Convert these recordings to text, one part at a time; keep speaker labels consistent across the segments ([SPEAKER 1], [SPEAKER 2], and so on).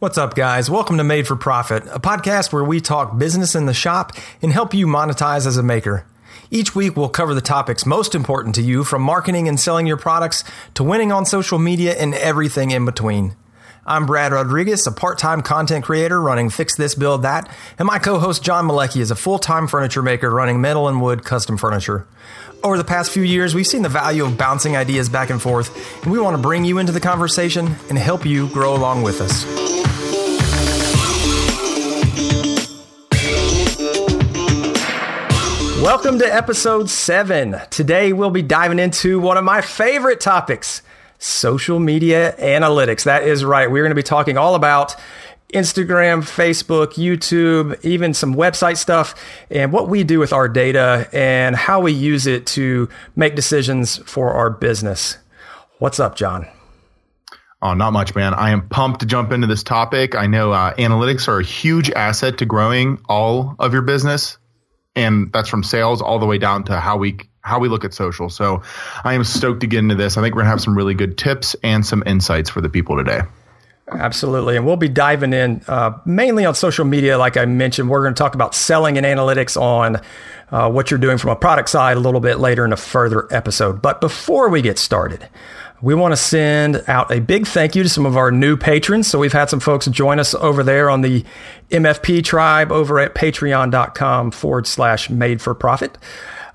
[SPEAKER 1] What's up, guys? Welcome to Made for Profit, a podcast where we talk business in the shop and help you monetize as a maker. Each week, we'll cover the topics most important to you from marketing and selling your products to winning on social media and everything in between. I'm Brad Rodriguez, a part time content creator running Fix This, Build That, and my co host John Malecki is a full time furniture maker running metal and wood custom furniture. Over the past few years, we've seen the value of bouncing ideas back and forth, and we want to bring you into the conversation and help you grow along with us. Welcome to episode seven. Today we'll be diving into one of my favorite topics social media analytics. That is right. We're going to be talking all about Instagram, Facebook, YouTube, even some website stuff, and what we do with our data and how we use it to make decisions for our business. What's up, John?
[SPEAKER 2] Oh, not much, man. I am pumped to jump into this topic. I know uh, analytics are a huge asset to growing all of your business and that's from sales all the way down to how we how we look at social. So I am stoked to get into this. I think we're gonna have some really good tips and some insights for the people today.
[SPEAKER 1] Absolutely. And we'll be diving in uh, mainly on social media. Like I mentioned, we're going to talk about selling and analytics on uh, what you're doing from a product side a little bit later in a further episode. But before we get started, we want to send out a big thank you to some of our new patrons. So we've had some folks join us over there on the MFP tribe over at patreon.com forward slash made for profit.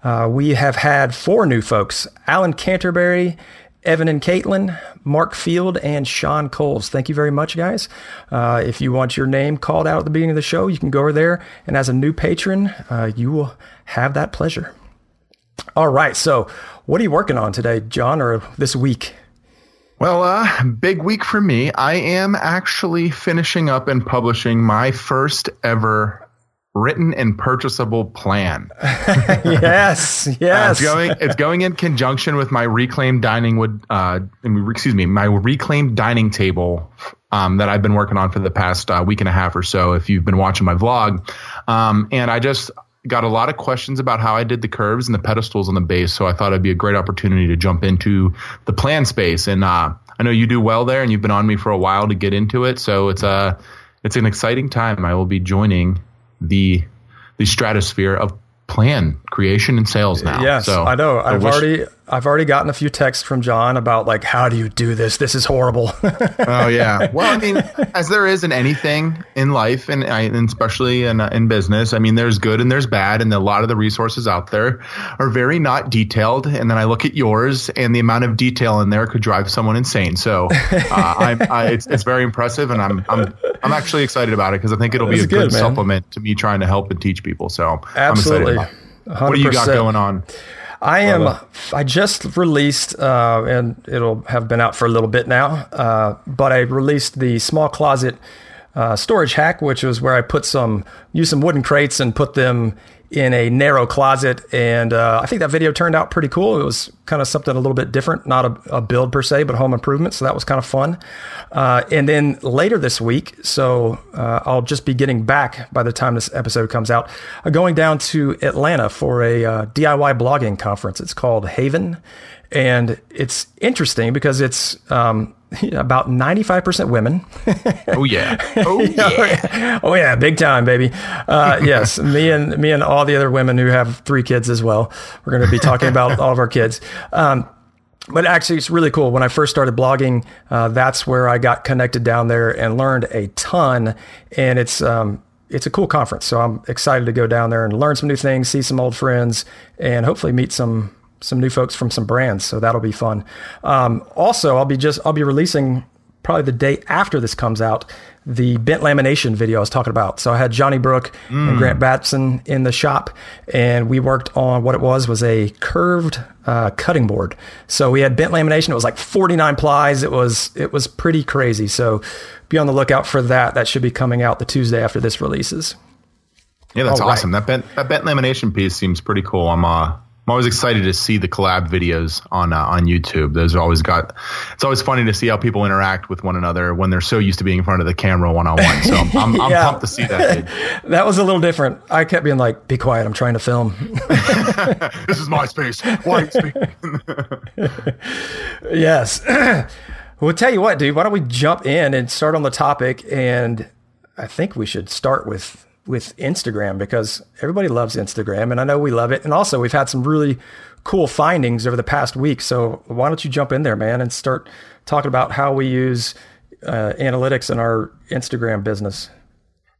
[SPEAKER 1] Uh, we have had four new folks Alan Canterbury, Evan and Caitlin, Mark Field, and Sean Coles. Thank you very much, guys. Uh, if you want your name called out at the beginning of the show, you can go over there. And as a new patron, uh, you will have that pleasure. All right. So, what are you working on today, John, or this week?
[SPEAKER 2] Well, uh, big week for me. I am actually finishing up and publishing my first ever written and purchasable plan.
[SPEAKER 1] yes, yes.
[SPEAKER 2] Uh, it's going. It's going in conjunction with my reclaimed dining wood. Uh, excuse me, my reclaimed dining table um, that I've been working on for the past uh, week and a half or so. If you've been watching my vlog, um, and I just got a lot of questions about how I did the curves and the pedestals on the base. So I thought it'd be a great opportunity to jump into the plan space. And uh, I know you do well there, and you've been on me for a while to get into it. So it's a uh, it's an exciting time. I will be joining the the stratosphere of plan creation and sales now.
[SPEAKER 1] Yes, so I know. I've wish- already I've already gotten a few texts from John about like, how do you do this? This is horrible.
[SPEAKER 2] oh yeah. Well, I mean, as there is in anything in life, and, and especially in uh, in business, I mean, there's good and there's bad, and a lot of the resources out there are very not detailed. And then I look at yours, and the amount of detail in there could drive someone insane. So, uh, I, it's it's very impressive, and I'm I'm I'm actually excited about it because I think it'll be That's a good, good supplement to me trying to help and teach people. So,
[SPEAKER 1] absolutely.
[SPEAKER 2] What do you got going on?
[SPEAKER 1] I am. I just released, uh, and it'll have been out for a little bit now. Uh, but I released the small closet uh, storage hack, which was where I put some, use some wooden crates and put them in a narrow closet. And uh, I think that video turned out pretty cool. It was kind of something a little bit different, not a, a build per se, but home improvement. So that was kind of fun. Uh, and then later this week, so uh, I'll just be getting back by the time this episode comes out, uh, going down to Atlanta for a uh, DIY blogging conference. It's called Haven. And it's interesting because it's, um, about 95% women.
[SPEAKER 2] oh yeah. Oh yeah.
[SPEAKER 1] oh yeah, big time, baby. Uh, yes, me and me and all the other women who have three kids as well. We're going to be talking about all of our kids. Um, but actually, it's really cool. When I first started blogging, uh, that's where I got connected down there and learned a ton. And it's um, it's a cool conference, so I'm excited to go down there and learn some new things, see some old friends, and hopefully meet some some new folks from some brands. So that'll be fun. Um, also, I'll be just I'll be releasing probably the day after this comes out the bent lamination video I was talking about. So I had Johnny Brook mm. and Grant Batson in the shop, and we worked on what it was was a curved uh, cutting board. So we had bent lamination. It was like 49 plies. It was it was pretty crazy. So be on the lookout for that. That should be coming out the Tuesday after this releases.
[SPEAKER 2] Yeah, that's All awesome. Right. That bent that bent lamination piece seems pretty cool. I'm uh I'm always excited to see the collab videos on uh, on YouTube. Those are always got. It's always funny to see how people interact with one another when they're so used to being in front of the camera one on one. So I'm, I'm, I'm yeah. pumped to see that.
[SPEAKER 1] that was a little different. I kept being like, "Be quiet! I'm trying to film."
[SPEAKER 2] this is my space. Why
[SPEAKER 1] yes. Well, tell you what, dude. Why don't we jump in and start on the topic? And I think we should start with with Instagram because everybody loves Instagram, and I know we love it. And also, we've had some really cool findings over the past week. So why don't you jump in there, man, and start talking about how we use uh, analytics in our Instagram business?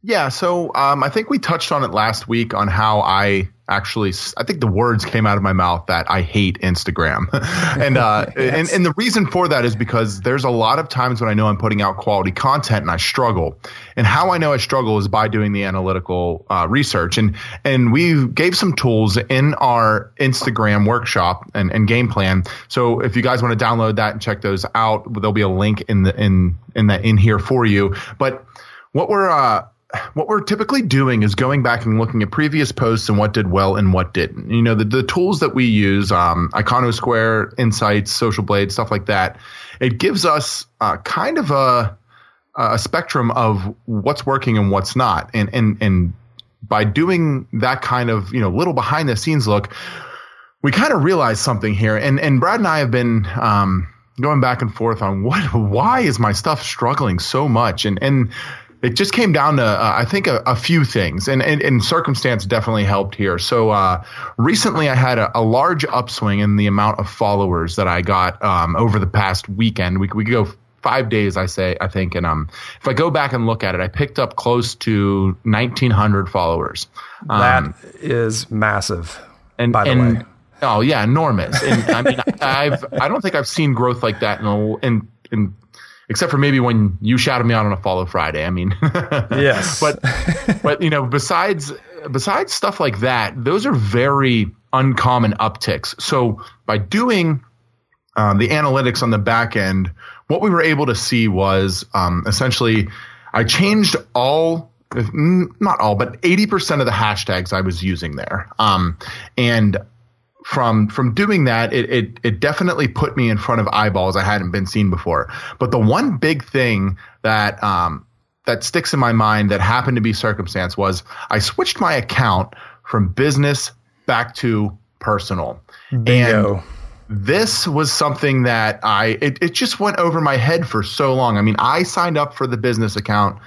[SPEAKER 2] Yeah, so um, I think we touched on it last week on how I actually I think the words came out of my mouth that I hate Instagram, and uh, yes. and and the reason for that is because there's a lot of times when I know I'm putting out quality content and I struggle, and how I know I struggle is by doing the analytical uh, research, and and we gave some tools in our Instagram workshop and, and game plan. So if you guys want to download that and check those out, there'll be a link in the in in that in here for you, but what we're uh, what we're typically doing is going back and looking at previous posts and what did well and what didn't. You know, the, the tools that we use, um, Iconosquare, Insights, Social Blade, stuff like that, it gives us uh, kind of a, a spectrum of what's working and what's not. And, and, and by doing that kind of, you know, little behind the scenes look, we kind of realized something here. And, and Brad and I have been, um, going back and forth on what, why is my stuff struggling so much? And, and, it just came down to uh, I think a, a few things, and, and, and circumstance definitely helped here. So uh, recently, I had a, a, large upswing in the amount of followers that I got um, over the past weekend. We we could go five days, I say, I think, and um, if I go back and look at it, I picked up close to 1,900 followers.
[SPEAKER 1] Um, that is massive.
[SPEAKER 2] And
[SPEAKER 1] by the
[SPEAKER 2] and,
[SPEAKER 1] way.
[SPEAKER 2] Oh yeah, enormous. And I mean, I've I don't think I've seen growth like that in a, in in except for maybe when you shouted me out on a follow Friday. I mean,
[SPEAKER 1] yes,
[SPEAKER 2] but but you know, besides besides stuff like that, those are very uncommon upticks. So by doing um, the analytics on the back end, what we were able to see was um, essentially I changed all not all, but 80% of the hashtags I was using there. Um, and from from doing that, it, it it definitely put me in front of eyeballs I hadn't been seen before. But the one big thing that um, that sticks in my mind that happened to be circumstance was I switched my account from business back to personal.
[SPEAKER 1] Bingo.
[SPEAKER 2] And this was something that I it, it just went over my head for so long. I mean, I signed up for the business account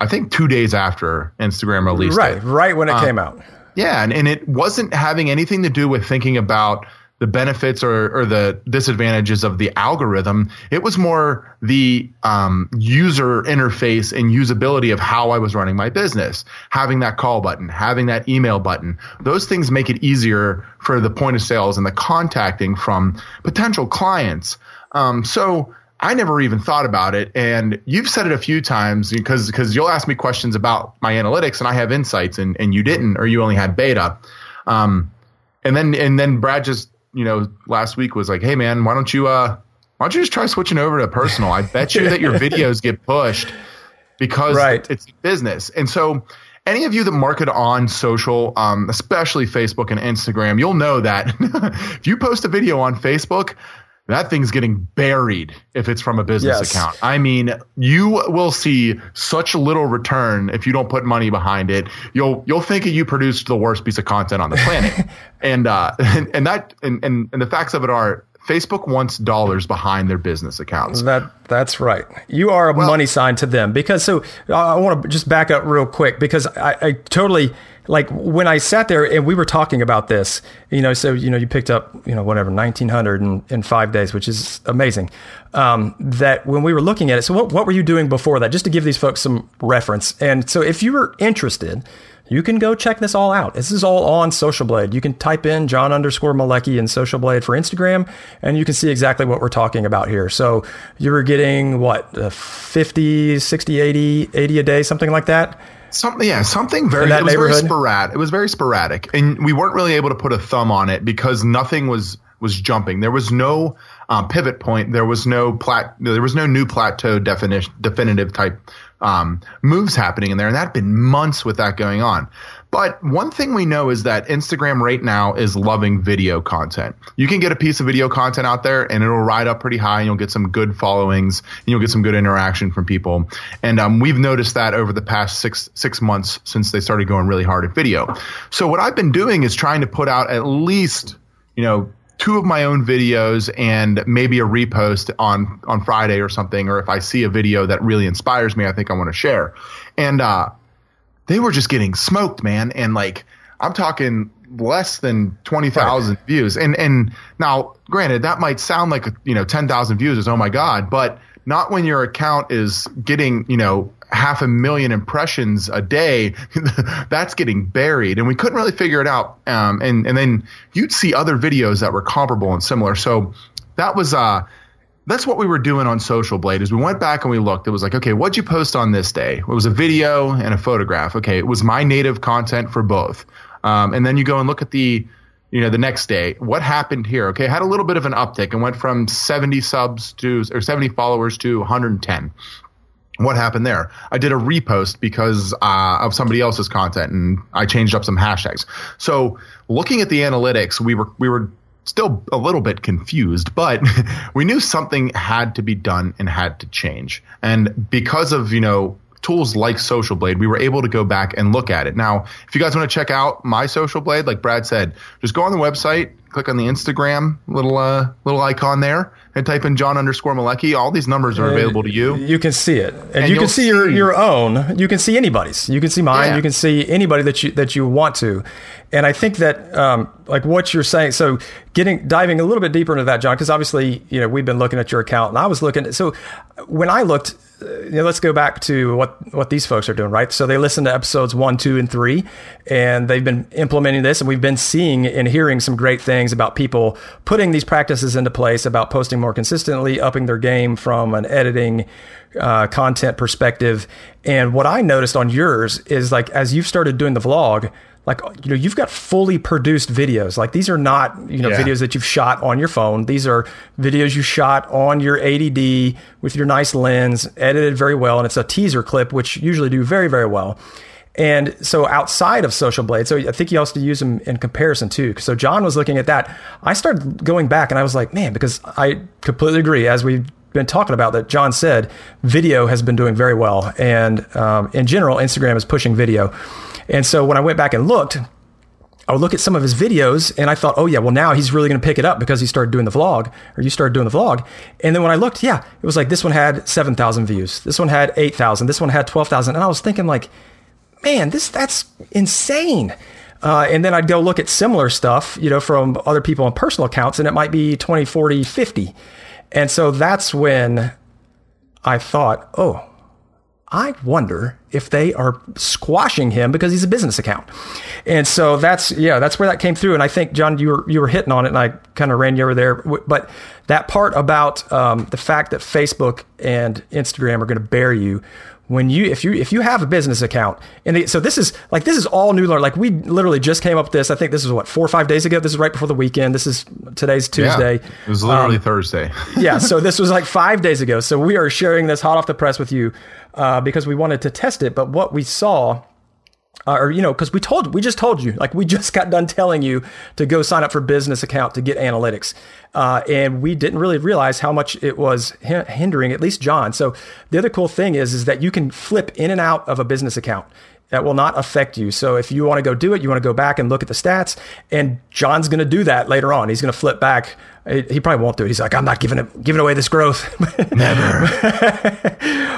[SPEAKER 2] I think two days after Instagram released
[SPEAKER 1] right,
[SPEAKER 2] it.
[SPEAKER 1] Right, right when it um, came out.
[SPEAKER 2] Yeah, and, and it wasn't having anything to do with thinking about the benefits or, or the disadvantages of the algorithm. It was more the um, user interface and usability of how I was running my business. Having that call button, having that email button, those things make it easier for the point of sales and the contacting from potential clients. Um, so I never even thought about it. And you've said it a few times because because you'll ask me questions about my analytics and I have insights and, and you didn't or you only had beta. Um, and then and then Brad just you know last week was like, hey man, why don't you uh why don't you just try switching over to personal? I bet you that your videos get pushed because
[SPEAKER 1] right.
[SPEAKER 2] it's business. And so any of you that market on social, um, especially Facebook and Instagram, you'll know that if you post a video on Facebook, that thing's getting buried if it's from a business yes. account. I mean, you will see such little return if you don't put money behind it. You'll you'll think you produced the worst piece of content on the planet, and uh, and, and that and, and and the facts of it are Facebook wants dollars behind their business accounts.
[SPEAKER 1] That that's right. You are a well, money sign to them because so I want to just back up real quick because I, I totally like when I sat there and we were talking about this, you know, so, you know, you picked up, you know, whatever, 1900 in, in five days, which is amazing. Um, that when we were looking at it, so what, what were you doing before that? Just to give these folks some reference. And so if you were interested, you can go check this all out. This is all on Social Blade. You can type in John underscore Malecki and Social Blade for Instagram, and you can see exactly what we're talking about here. So you were getting what, uh, 50, 60, 80, 80 a day, something like that?
[SPEAKER 2] Something, yeah, something very. it was very sporadic. It was very sporadic, and we weren't really able to put a thumb on it because nothing was was jumping. There was no um, pivot point. There was no plat. There was no new plateau definition, definitive type um, moves happening in there, and that had been months with that going on. But one thing we know is that Instagram right now is loving video content. You can get a piece of video content out there and it'll ride up pretty high and you'll get some good followings and you'll get some good interaction from people. And um, we've noticed that over the past six six months since they started going really hard at video. So what I've been doing is trying to put out at least, you know, two of my own videos and maybe a repost on on Friday or something, or if I see a video that really inspires me, I think I want to share. And uh, they were just getting smoked, man. And like I'm talking less than twenty thousand right. views. And and now, granted, that might sound like you know ten thousand views is oh my god, but not when your account is getting you know half a million impressions a day, that's getting buried. And we couldn't really figure it out. Um, and, and then you'd see other videos that were comparable and similar. So that was, uh, that's what we were doing on Social Blade is we went back and we looked. It was like, okay, what'd you post on this day? It was a video and a photograph. Okay, it was my native content for both. Um, and then you go and look at the, you know, the next day, what happened here? Okay, had a little bit of an uptick and went from 70 subs to or 70 followers to 110 what happened there? I did a repost because uh, of somebody else's content, and I changed up some hashtags. So, looking at the analytics, we were we were still a little bit confused, but we knew something had to be done and had to change. And because of you know tools like Social Blade, we were able to go back and look at it. Now, if you guys want to check out my Social Blade, like Brad said, just go on the website, click on the Instagram little uh, little icon there, and type in John underscore Malecki. All these numbers are available to you.
[SPEAKER 1] You can see it, and, and you can see, see, your your own. You can see anybody's. You can see mine. Yeah. You can see anybody that you that you want to. And I think that um, like what you're saying. So getting diving a little bit deeper into that, John, because obviously you know we've been looking at your account, and I was looking. So when I looked you know, let's go back to what what these folks are doing, right? So they listen to episodes one, two, and three, and they've been implementing this, and we've been seeing and hearing some great things about people putting these practices into place, about posting more consistently, upping their game from an editing uh, content perspective. And what I noticed on yours is like as you've started doing the vlog like you know you've got fully produced videos. Like these are not you know yeah. videos that you've shot on your phone. These are videos you shot on your 80D with your nice lens edited very well and it's a teaser clip which usually do very very well. And so outside of social blade so i think you also use them in comparison too. So john was looking at that. I started going back and i was like man because i completely agree. As we've been talking about that john said video has been doing very well and um, in general instagram is pushing video and so when I went back and looked, I would look at some of his videos and I thought, oh yeah, well now he's really going to pick it up because he started doing the vlog or you started doing the vlog. And then when I looked, yeah, it was like this one had 7,000 views. This one had 8,000. This one had 12,000. And I was thinking like, man, this, that's insane. Uh, and then I'd go look at similar stuff, you know, from other people on personal accounts and it might be 20, 40, 50. And so that's when I thought, oh, I wonder if they are squashing him because he's a business account. And so that's yeah, that's where that came through. And I think John, you were you were hitting on it, and I kind of ran you over there. But that part about um, the fact that Facebook and Instagram are going to bear you when you if you if you have a business account and they, so this is like this is all new learn like we literally just came up with this. I think this is what four or five days ago? This is right before the weekend. This is today's tuesday. Yeah,
[SPEAKER 2] it was literally um, thursday.
[SPEAKER 1] yeah so this was like five days ago. So we are sharing this hot off the press with you uh, because we wanted to test it. But what we saw uh, or you know because we told we just told you like we just got done telling you to go sign up for business account to get analytics. Uh, and we didn't really realize how much it was hindering at least john. So the other cool thing is is that you can flip in and out of a business account that will not affect you. So if you want to go do it, you want to go back and look at the stats. And John's going to do that later on. He's going to flip back. He probably won't do it. He's like, I'm not giving it, giving away this growth.
[SPEAKER 2] Never. no,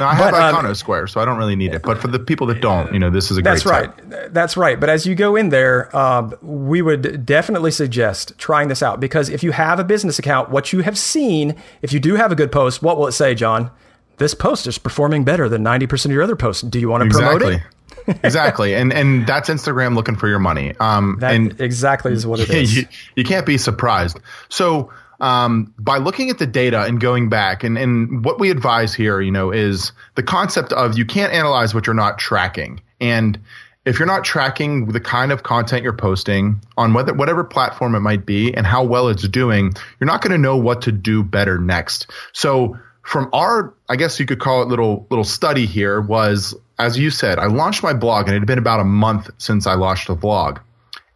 [SPEAKER 2] I have but, Icono um, Square, so I don't really need it. But for the people that don't, you know, this is a
[SPEAKER 1] that's
[SPEAKER 2] great.
[SPEAKER 1] That's right. Site. That's right. But as you go in there, uh, we would definitely suggest trying this out because if you have a business account, what you have seen, if you do have a good post, what will it say, John? This post is performing better than 90% of your other posts. Do you want to exactly. promote it?
[SPEAKER 2] exactly, and and that's Instagram looking for your money. Um,
[SPEAKER 1] that
[SPEAKER 2] and
[SPEAKER 1] exactly is what it is.
[SPEAKER 2] You, you can't be surprised. So um, by looking at the data and going back, and and what we advise here, you know, is the concept of you can't analyze what you're not tracking, and if you're not tracking the kind of content you're posting on whether, whatever platform it might be and how well it's doing, you're not going to know what to do better next. So from our, I guess you could call it little little study here was as you said, I launched my blog and it had been about a month since I launched the blog.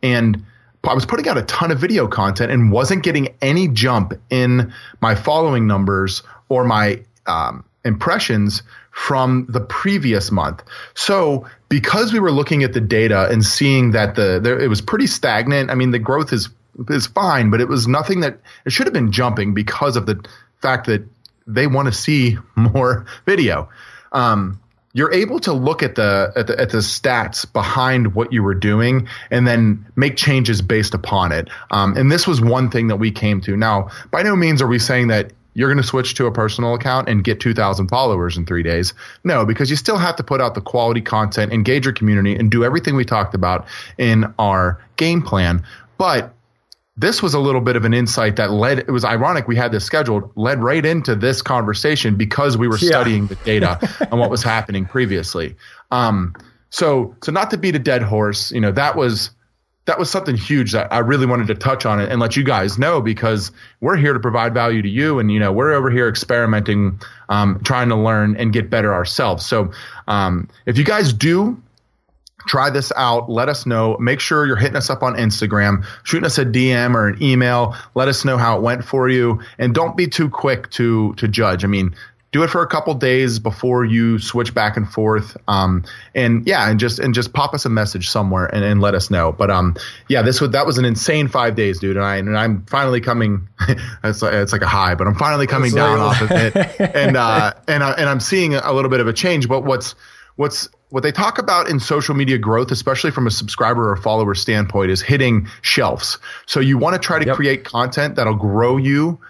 [SPEAKER 2] And I was putting out a ton of video content and wasn't getting any jump in my following numbers or my um, impressions from the previous month. So because we were looking at the data and seeing that the there, it was pretty stagnant. I mean, the growth is is fine, but it was nothing that it should have been jumping because of the fact that they want to see more video. Um, you're able to look at the, at the at the stats behind what you were doing and then make changes based upon it. Um, and this was one thing that we came to. Now, by no means are we saying that you're going to switch to a personal account and get 2,000 followers in three days. No, because you still have to put out the quality content, engage your community, and do everything we talked about in our game plan. But this was a little bit of an insight that led it was ironic we had this scheduled led right into this conversation because we were yeah. studying the data and what was happening previously um, so so not to beat a dead horse you know that was that was something huge that I really wanted to touch on it and let you guys know because we're here to provide value to you and you know we're over here experimenting um, trying to learn and get better ourselves so um, if you guys do try this out. Let us know. Make sure you're hitting us up on Instagram, shooting us a DM or an email. Let us know how it went for you, and don't be too quick to to judge. I mean, do it for a couple days before you switch back and forth. Um, and yeah, and just and just pop us a message somewhere and, and let us know. But um, yeah, this was that was an insane five days, dude. And I and I'm finally coming. it's like, it's like a high, but I'm finally coming down off of it, and uh, and I, and I'm seeing a little bit of a change. But what's what's what they talk about in social media growth, especially from a subscriber or follower standpoint, is hitting shelves. So you want to try to yep. create content that'll grow you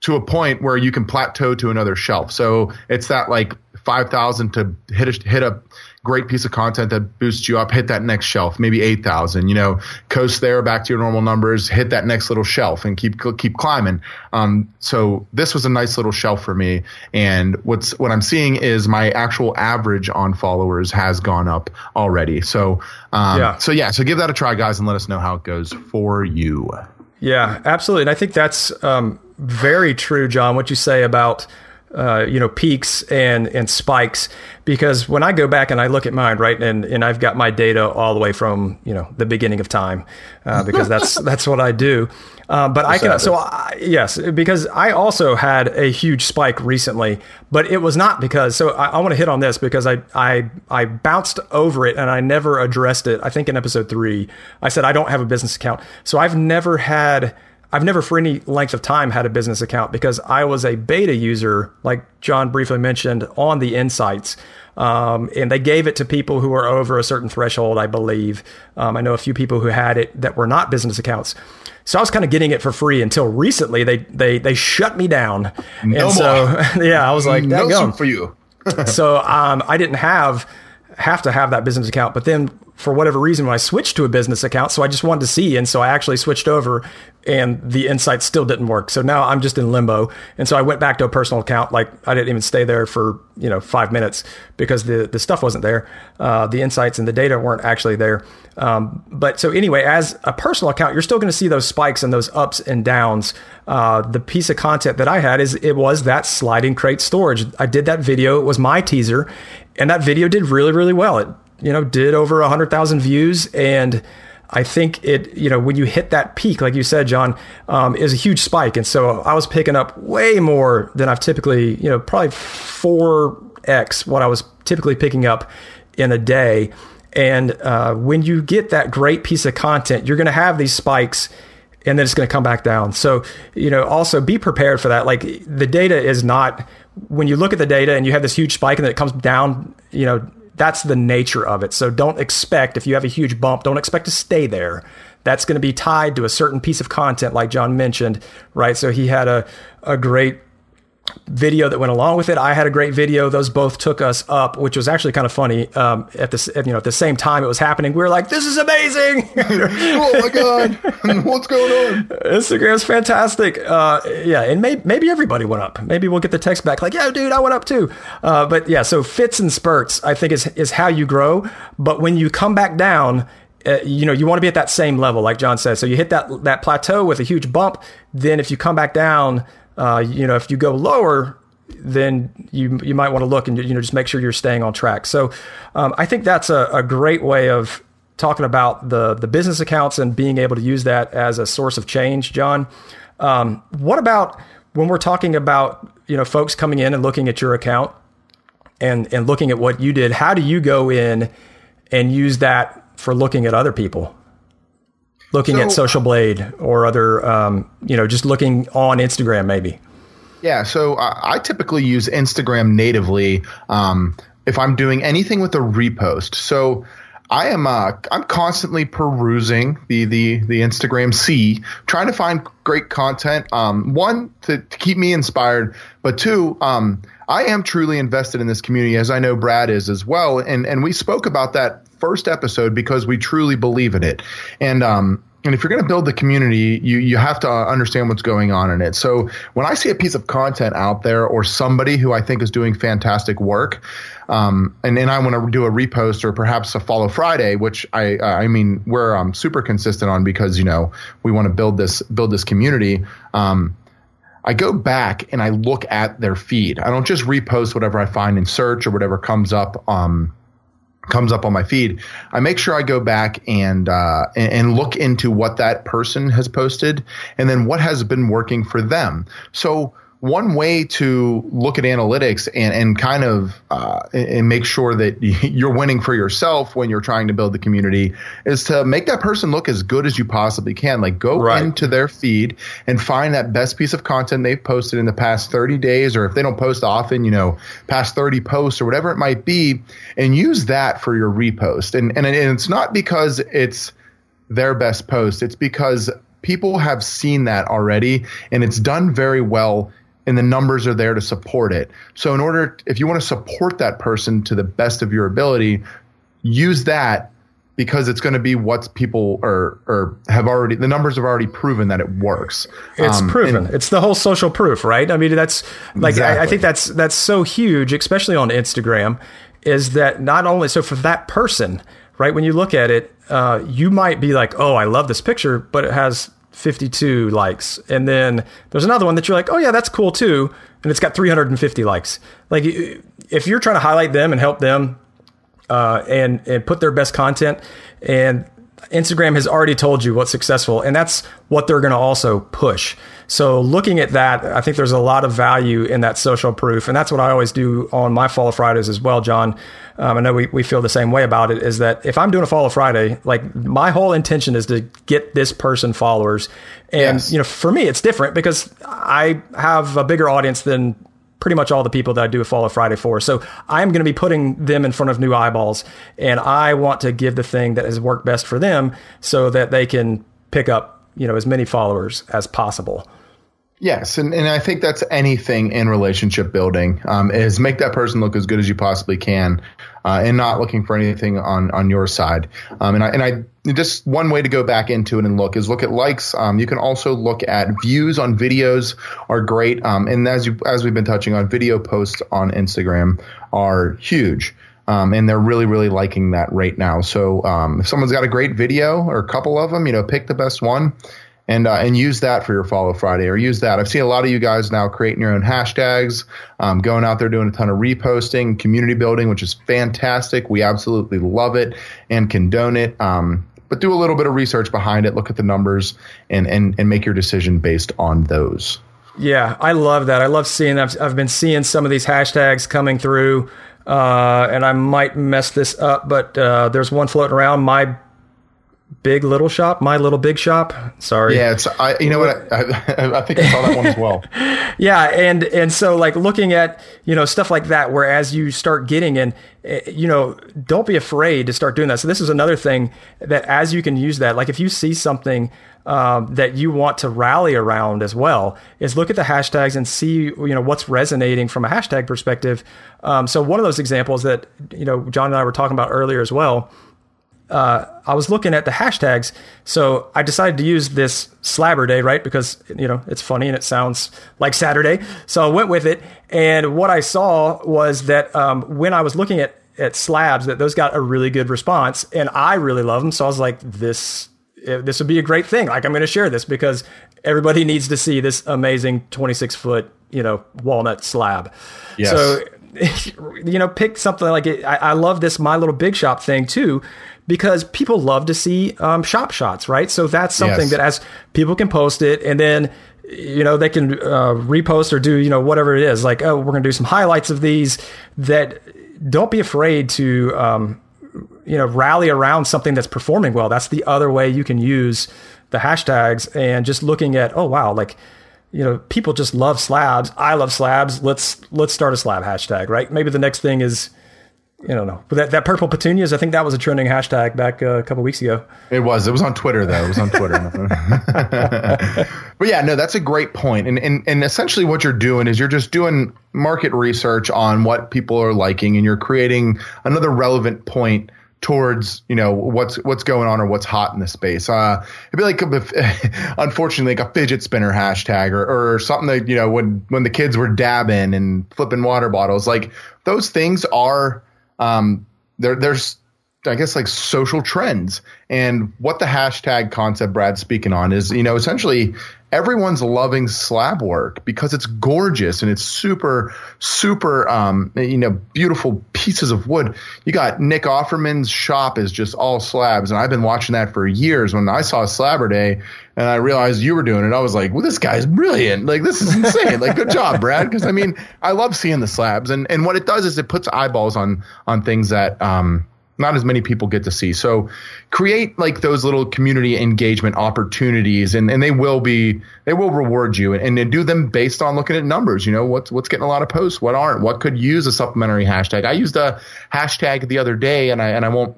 [SPEAKER 2] to a point where you can plateau to another shelf. So it's that like 5,000 to hit a, hit a great piece of content that boosts you up, hit that next shelf, maybe 8,000, you know, coast there back to your normal numbers, hit that next little shelf and keep, keep climbing. Um, so this was a nice little shelf for me. And what's, what I'm seeing is my actual average on followers has gone up already. So, um, yeah. so yeah, so give that a try guys and let us know how it goes for you.
[SPEAKER 1] Yeah, absolutely. And I think that's, um, very true, John, what you say about, uh, you know peaks and and spikes because when I go back and I look at mine right and and I've got my data all the way from you know the beginning of time uh, because that's that's what I do. Uh, but I can so I, yes because I also had a huge spike recently, but it was not because so I, I want to hit on this because I I I bounced over it and I never addressed it. I think in episode three I said I don't have a business account, so I've never had I've never for any length of time had a business account because I was a beta user, like John briefly mentioned, on the Insights. Um, and they gave it to people who were over a certain threshold, I believe. Um, I know a few people who had it that were not business accounts. So I was kind of getting it for free until recently they they they shut me down. No and so yeah, I was like,
[SPEAKER 2] no for you.
[SPEAKER 1] so um, I didn't have have to have that business account. But then for whatever reason, when I switched to a business account, so I just wanted to see, and so I actually switched over, and the insights still didn't work. So now I'm just in limbo, and so I went back to a personal account. Like I didn't even stay there for you know five minutes because the the stuff wasn't there, uh, the insights and the data weren't actually there. Um, but so anyway, as a personal account, you're still going to see those spikes and those ups and downs. Uh, the piece of content that I had is it was that sliding crate storage. I did that video. It was my teaser, and that video did really really well. It you know, did over a hundred thousand views, and I think it, you know, when you hit that peak, like you said, John, um, is a huge spike, and so I was picking up way more than I've typically, you know, probably four x what I was typically picking up in a day. And uh, when you get that great piece of content, you're going to have these spikes and then it's going to come back down. So, you know, also be prepared for that. Like the data is not, when you look at the data and you have this huge spike and then it comes down, you know, that's the nature of it. So don't expect, if you have a huge bump, don't expect to stay there. That's going to be tied to a certain piece of content, like John mentioned, right? So he had a, a great video that went along with it. I had a great video. Those both took us up, which was actually kind of funny. Um, at this, you know, at the same time it was happening, we were like, "This is amazing!
[SPEAKER 2] oh my god, what's going on?"
[SPEAKER 1] Instagram's fantastic. Uh, yeah, and maybe maybe everybody went up. Maybe we'll get the text back like, "Yeah, dude, I went up too." Uh, but yeah, so fits and spurts, I think is is how you grow. But when you come back down, uh, you know you want to be at that same level like john says so you hit that that plateau with a huge bump then if you come back down uh, you know, if you go lower, then you you might want to look and you know just make sure you're staying on track. So um, I think that's a, a great way of talking about the the business accounts and being able to use that as a source of change, John. Um, what about when we're talking about you know folks coming in and looking at your account and and looking at what you did? How do you go in and use that for looking at other people? Looking so, at Social Blade or other, um, you know, just looking on Instagram maybe?
[SPEAKER 2] Yeah, so I, I typically use Instagram natively um, if I'm doing anything with a repost. So I am uh, I'm constantly perusing the the the Instagram sea, trying to find great content. Um, one to, to keep me inspired, but two, um, I am truly invested in this community, as I know Brad is as well. And and we spoke about that first episode because we truly believe in it. And um, and if you're going to build the community, you you have to understand what's going on in it. So when I see a piece of content out there or somebody who I think is doing fantastic work, um, and then I want to do a repost or perhaps a follow Friday, which I I mean we're um, super consistent on because you know we want to build this build this community. Um, I go back and I look at their feed. I don't just repost whatever I find in search or whatever comes up um, comes up on my feed, I make sure I go back and, uh, and, and look into what that person has posted and then what has been working for them. So one way to look at analytics and, and kind of uh, and make sure that you're winning for yourself when you're trying to build the community is to make that person look as good as you possibly can. Like go right. into their feed and find that best piece of content they've posted in the past 30 days, or if they don't post often, you know, past 30 posts or whatever it might be, and use that for your repost. And and, and it's not because it's their best post; it's because people have seen that already, and it's done very well and the numbers are there to support it. So in order if you want to support that person to the best of your ability, use that because it's going to be what people are or have already the numbers have already proven that it works.
[SPEAKER 1] It's um, proven. it's the whole social proof, right? I mean, that's like exactly. I, I think that's that's so huge, especially on Instagram, is that not only so for that person, right? When you look at it, uh, you might be like, "Oh, I love this picture," but it has 52 likes. And then there's another one that you're like, oh, yeah, that's cool too. And it's got 350 likes. Like, if you're trying to highlight them and help them uh, and, and put their best content, and Instagram has already told you what's successful, and that's what they're going to also push. So, looking at that, I think there's a lot of value in that social proof, and that's what I always do on my Follow Fridays as well, John. Um, I know we, we feel the same way about it. Is that if I'm doing a Follow Friday, like my whole intention is to get this person followers, and yes. you know, for me, it's different because I have a bigger audience than pretty much all the people that I do a Follow Friday for. So I'm going to be putting them in front of new eyeballs, and I want to give the thing that has worked best for them so that they can pick up you know as many followers as possible.
[SPEAKER 2] Yes, and, and I think that's anything in relationship building um, is make that person look as good as you possibly can, uh, and not looking for anything on on your side. Um, and I and I just one way to go back into it and look is look at likes. Um, you can also look at views on videos are great, um, and as you as we've been touching on, video posts on Instagram are huge. Um, and they're really, really liking that right now. So um, if someone's got a great video or a couple of them, you know, pick the best one and uh, and use that for your follow Friday or use that. I've seen a lot of you guys now creating your own hashtags, um, going out there doing a ton of reposting, community building, which is fantastic. We absolutely love it and condone it. Um, but do a little bit of research behind it, look at the numbers, and and and make your decision based on those.
[SPEAKER 1] Yeah, I love that. I love seeing. I've, I've been seeing some of these hashtags coming through, uh, and I might mess this up, but uh, there's one floating around. My Big Little Shop, My Little Big Shop. Sorry.
[SPEAKER 2] Yeah, it's I. You know what? I, I, I think I saw that one as well.
[SPEAKER 1] yeah, and and so like looking at you know stuff like that, where as you start getting in, eh, you know, don't be afraid to start doing that. So this is another thing that as you can use that, like if you see something um, that you want to rally around as well, is look at the hashtags and see you know what's resonating from a hashtag perspective. Um, so one of those examples that you know John and I were talking about earlier as well uh, I was looking at the hashtags, so I decided to use this Slabber Day, right? Because you know it's funny and it sounds like Saturday, so I went with it. And what I saw was that um, when I was looking at at slabs, that those got a really good response, and I really love them. So I was like, this eh, this would be a great thing. Like I'm going to share this because everybody needs to see this amazing 26 foot you know walnut slab. Yes. So you know, pick something like it. I, I love this My Little Big Shop thing too because people love to see um, shop shots, right? So that's something yes. that as people can post it and then you know they can uh, repost or do you know whatever it is like oh we're going to do some highlights of these that don't be afraid to um, you know, rally around something that's performing well. That's the other way you can use the hashtags and just looking at, oh wow, like you know, people just love slabs. I love slabs. Let's let's start a slab hashtag, right? Maybe the next thing is I don't know. But that, that purple petunias, I think that was a trending hashtag back uh, a couple weeks ago.
[SPEAKER 2] It was. It was on Twitter though. It was on Twitter. but yeah, no, that's a great point. And, and and essentially what you're doing is you're just doing market research on what people are liking and you're creating another relevant point towards you know what's what's going on or what's hot in the space. Uh, it'd be like a, unfortunately like a fidget spinner hashtag or, or something that you know when when the kids were dabbing and flipping water bottles. Like those things are um, there, there's I guess like social trends. And what the hashtag concept Brad's speaking on is, you know, essentially everyone's loving slab work because it's gorgeous and it's super, super, um, you know, beautiful pieces of wood. You got Nick Offerman's shop is just all slabs. And I've been watching that for years. When I saw Slabber Day and I realized you were doing it, I was like, well, this guy's brilliant. Like, this is insane. like, good job, Brad. Cause I mean, I love seeing the slabs and, and what it does is it puts eyeballs on, on things that, um, not as many people get to see. So create like those little community engagement opportunities and, and they will be they will reward you and, and do them based on looking at numbers. You know, what's what's getting a lot of posts, what aren't, what could use a supplementary hashtag. I used a hashtag the other day and I and I won't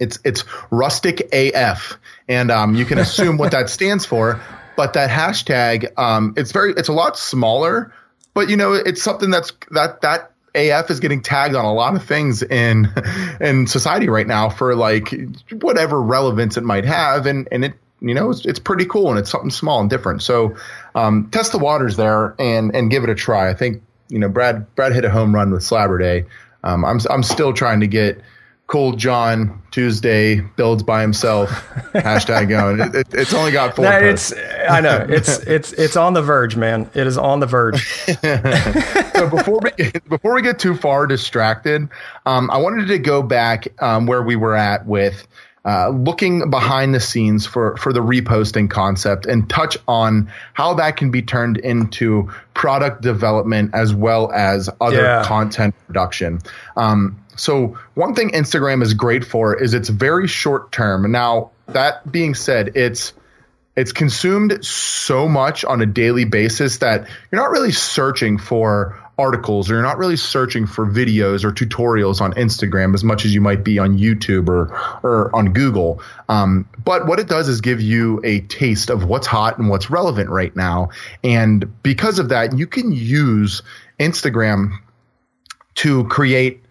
[SPEAKER 2] it's it's rustic AF. And um, you can assume what that stands for. But that hashtag, um, it's very it's a lot smaller, but you know, it's something that's that that AF is getting tagged on a lot of things in in society right now for like whatever relevance it might have, and and it you know it's, it's pretty cool and it's something small and different. So um, test the waters there and and give it a try. I think you know Brad Brad hit a home run with Slabber Day. Um, I'm I'm still trying to get Cold John Tuesday builds by himself hashtag going. It, it, it's only got four. No,
[SPEAKER 1] it's I know it's it's it's on the verge, man. It is on the verge.
[SPEAKER 2] so before we get, before we get too far distracted, um, I wanted to go back um, where we were at with. Uh, looking behind the scenes for, for the reposting concept and touch on how that can be turned into product development as well as other yeah. content production. Um, so one thing Instagram is great for is it's very short term. Now that being said, it's it's consumed so much on a daily basis that you're not really searching for articles or you're not really searching for videos or tutorials on Instagram as much as you might be on YouTube or or on Google. Um, but what it does is give you a taste of what's hot and what's relevant right now, and because of that, you can use Instagram to create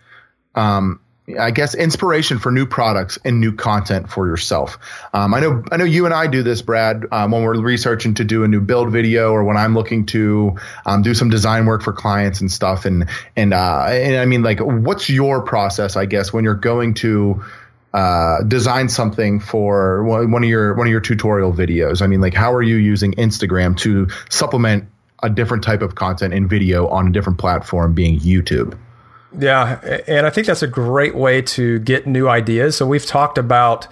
[SPEAKER 2] um, I guess inspiration for new products and new content for yourself. Um, I know I know you and I do this, Brad, um, when we're researching to do a new build video or when I'm looking to um, do some design work for clients and stuff. And and uh, and I mean, like, what's your process? I guess when you're going to uh, design something for one of your one of your tutorial videos. I mean, like, how are you using Instagram to supplement a different type of content in video on a different platform, being YouTube?
[SPEAKER 1] Yeah, and I think that's a great way to get new ideas. So we've talked about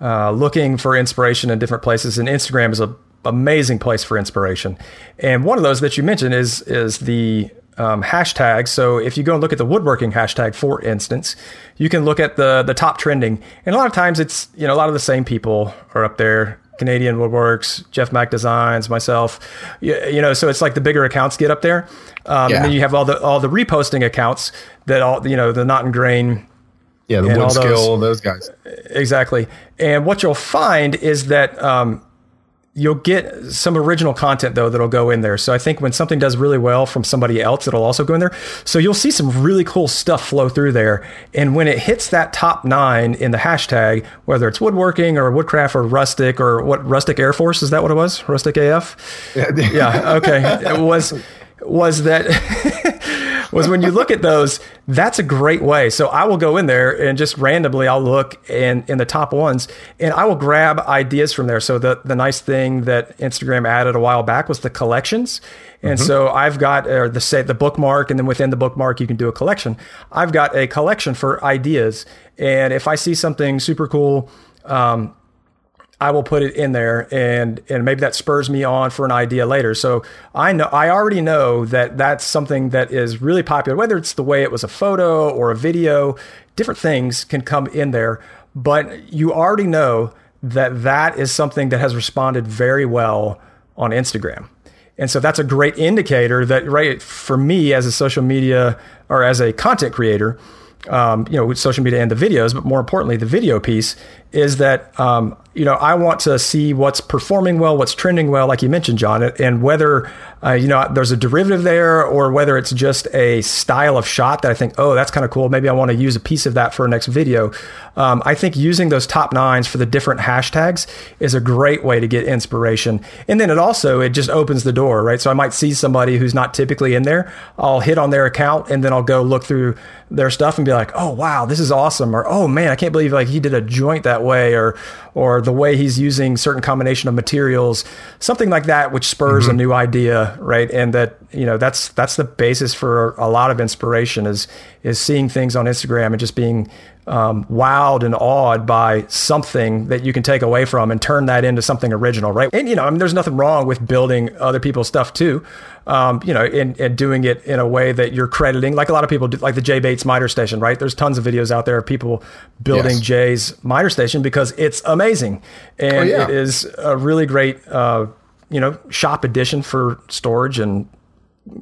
[SPEAKER 1] uh, looking for inspiration in different places, and Instagram is an amazing place for inspiration. And one of those that you mentioned is is the um, hashtag. So if you go and look at the woodworking hashtag, for instance, you can look at the the top trending, and a lot of times it's you know a lot of the same people are up there. Canadian Woodworks, Jeff Mack Designs, myself, you, you, know, so it's like the bigger accounts get up there, um, yeah. and then you have all the all the reposting accounts that all you know the Knot and Grain,
[SPEAKER 2] yeah, the wood skill, those, those, guys,
[SPEAKER 1] exactly. And what you'll find is that um, you'll get some original content though that'll go in there. So I think when something does really well from somebody else, it'll also go in there. So you'll see some really cool stuff flow through there. And when it hits that top nine in the hashtag, whether it's woodworking or woodcraft or rustic or what rustic Air Force is that what it was? Rustic AF? Yeah. yeah okay. It was was that was when you look at those, that's a great way. So I will go in there and just randomly I'll look in in the top ones and I will grab ideas from there. So the the nice thing that Instagram added a while back was the collections. And mm-hmm. so I've got or the say the bookmark and then within the bookmark you can do a collection. I've got a collection for ideas and if I see something super cool um, I will put it in there and and maybe that spurs me on for an idea later. So I know I already know that that's something that is really popular whether it's the way it was a photo or a video different things can come in there, but you already know that that is something that has responded very well on Instagram. And so that's a great indicator that, right, for me as a social media or as a content creator, um, you know, social media and the videos, but more importantly, the video piece is that um, you know I want to see what's performing well, what's trending well, like you mentioned, John, and whether uh, you know there's a derivative there or whether it's just a style of shot that I think, oh, that's kind of cool. Maybe I want to use a piece of that for a next video. Um, I think using those top nines for the different hashtags is a great way to get inspiration, and then it also it just opens the door, right? So I might see somebody who's not typically in there, I'll hit on their account, and then I'll go look through their stuff and be like, oh wow, this is awesome, or oh man, I can't believe like he did a joint that way or or the way he's using certain combination of materials, something like that, which spurs mm-hmm. a new idea, right? And that you know that's that's the basis for a lot of inspiration is is seeing things on Instagram and just being um, wowed and awed by something that you can take away from and turn that into something original, right? And you know, I mean, there's nothing wrong with building other people's stuff too, um, you know, and, and doing it in a way that you're crediting, like a lot of people do, like the Jay Bates miter station, right? There's tons of videos out there of people building yes. Jay's miter station because it's amazing and oh, yeah. it is a really great. Uh, you know, shop edition for storage and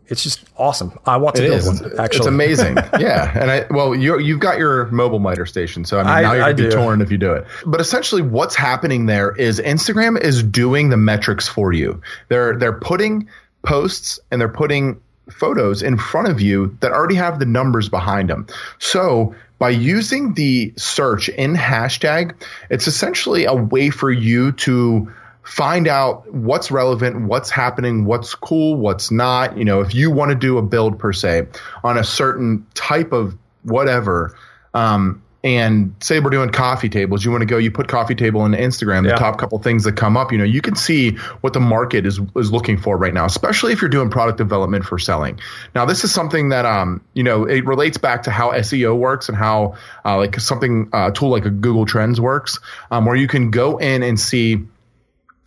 [SPEAKER 1] it's just awesome. I want to it build is. one. Actually,
[SPEAKER 2] it's amazing. yeah, and I well, you you've got your mobile miter station, so I mean I, now you're gonna be torn if you do it. But essentially, what's happening there is Instagram is doing the metrics for you. They're they're putting posts and they're putting photos in front of you that already have the numbers behind them. So by using the search in hashtag, it's essentially a way for you to find out what's relevant, what's happening, what's cool, what's not. You know, if you want to do a build per se on a certain type of whatever, um, and say we're doing coffee tables, you want to go, you put coffee table in Instagram, the yeah. top couple things that come up, you know, you can see what the market is is looking for right now, especially if you're doing product development for selling. Now, this is something that um, you know, it relates back to how SEO works and how uh, like something uh, tool like a Google Trends works, um, where you can go in and see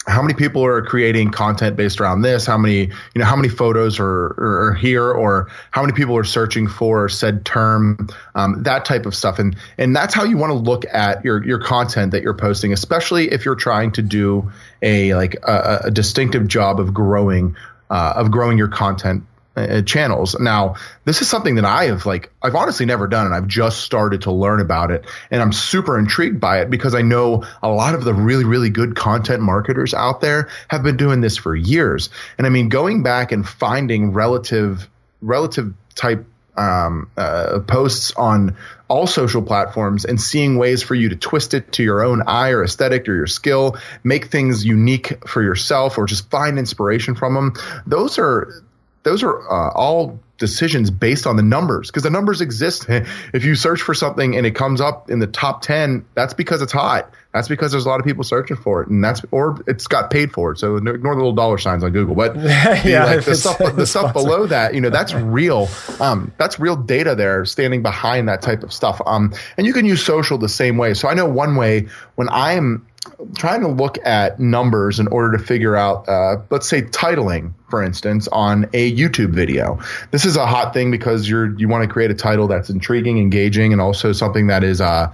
[SPEAKER 2] how many people are creating content based around this? How many you know how many photos are, are, here? Or how many people are searching for said term? Um, that type of stuff. And and that's how you want to look at your your content that you're posting especially if you're trying to do a like a, a distinctive job of growing uh, of growing your content uh, channels. Now, this is something that I have like I've honestly never done and I've just started to learn about it and I'm super intrigued by it because I know a lot of the really really good content marketers out there have been doing this for years. And I mean going back and finding relative relative type um, uh, posts on all social platforms and seeing ways for you to twist it to your own eye or aesthetic or your skill, make things unique for yourself or just find inspiration from them. Those are those are uh, all decisions based on the numbers because the numbers exist. if you search for something and it comes up in the top 10, that's because it's hot. That's because there's a lot of people searching for it and that's, or it's got paid for it. So ignore the little dollar signs on Google, but yeah, like the stuff, the stuff below that, you know, that's real. Um, that's real data there standing behind that type of stuff. Um, and you can use social the same way. So I know one way when I'm trying to look at numbers in order to figure out, uh, let's say, titling, for instance, on a YouTube video. This is a hot thing because you're you want to create a title that's intriguing, engaging, and also something that is, uh,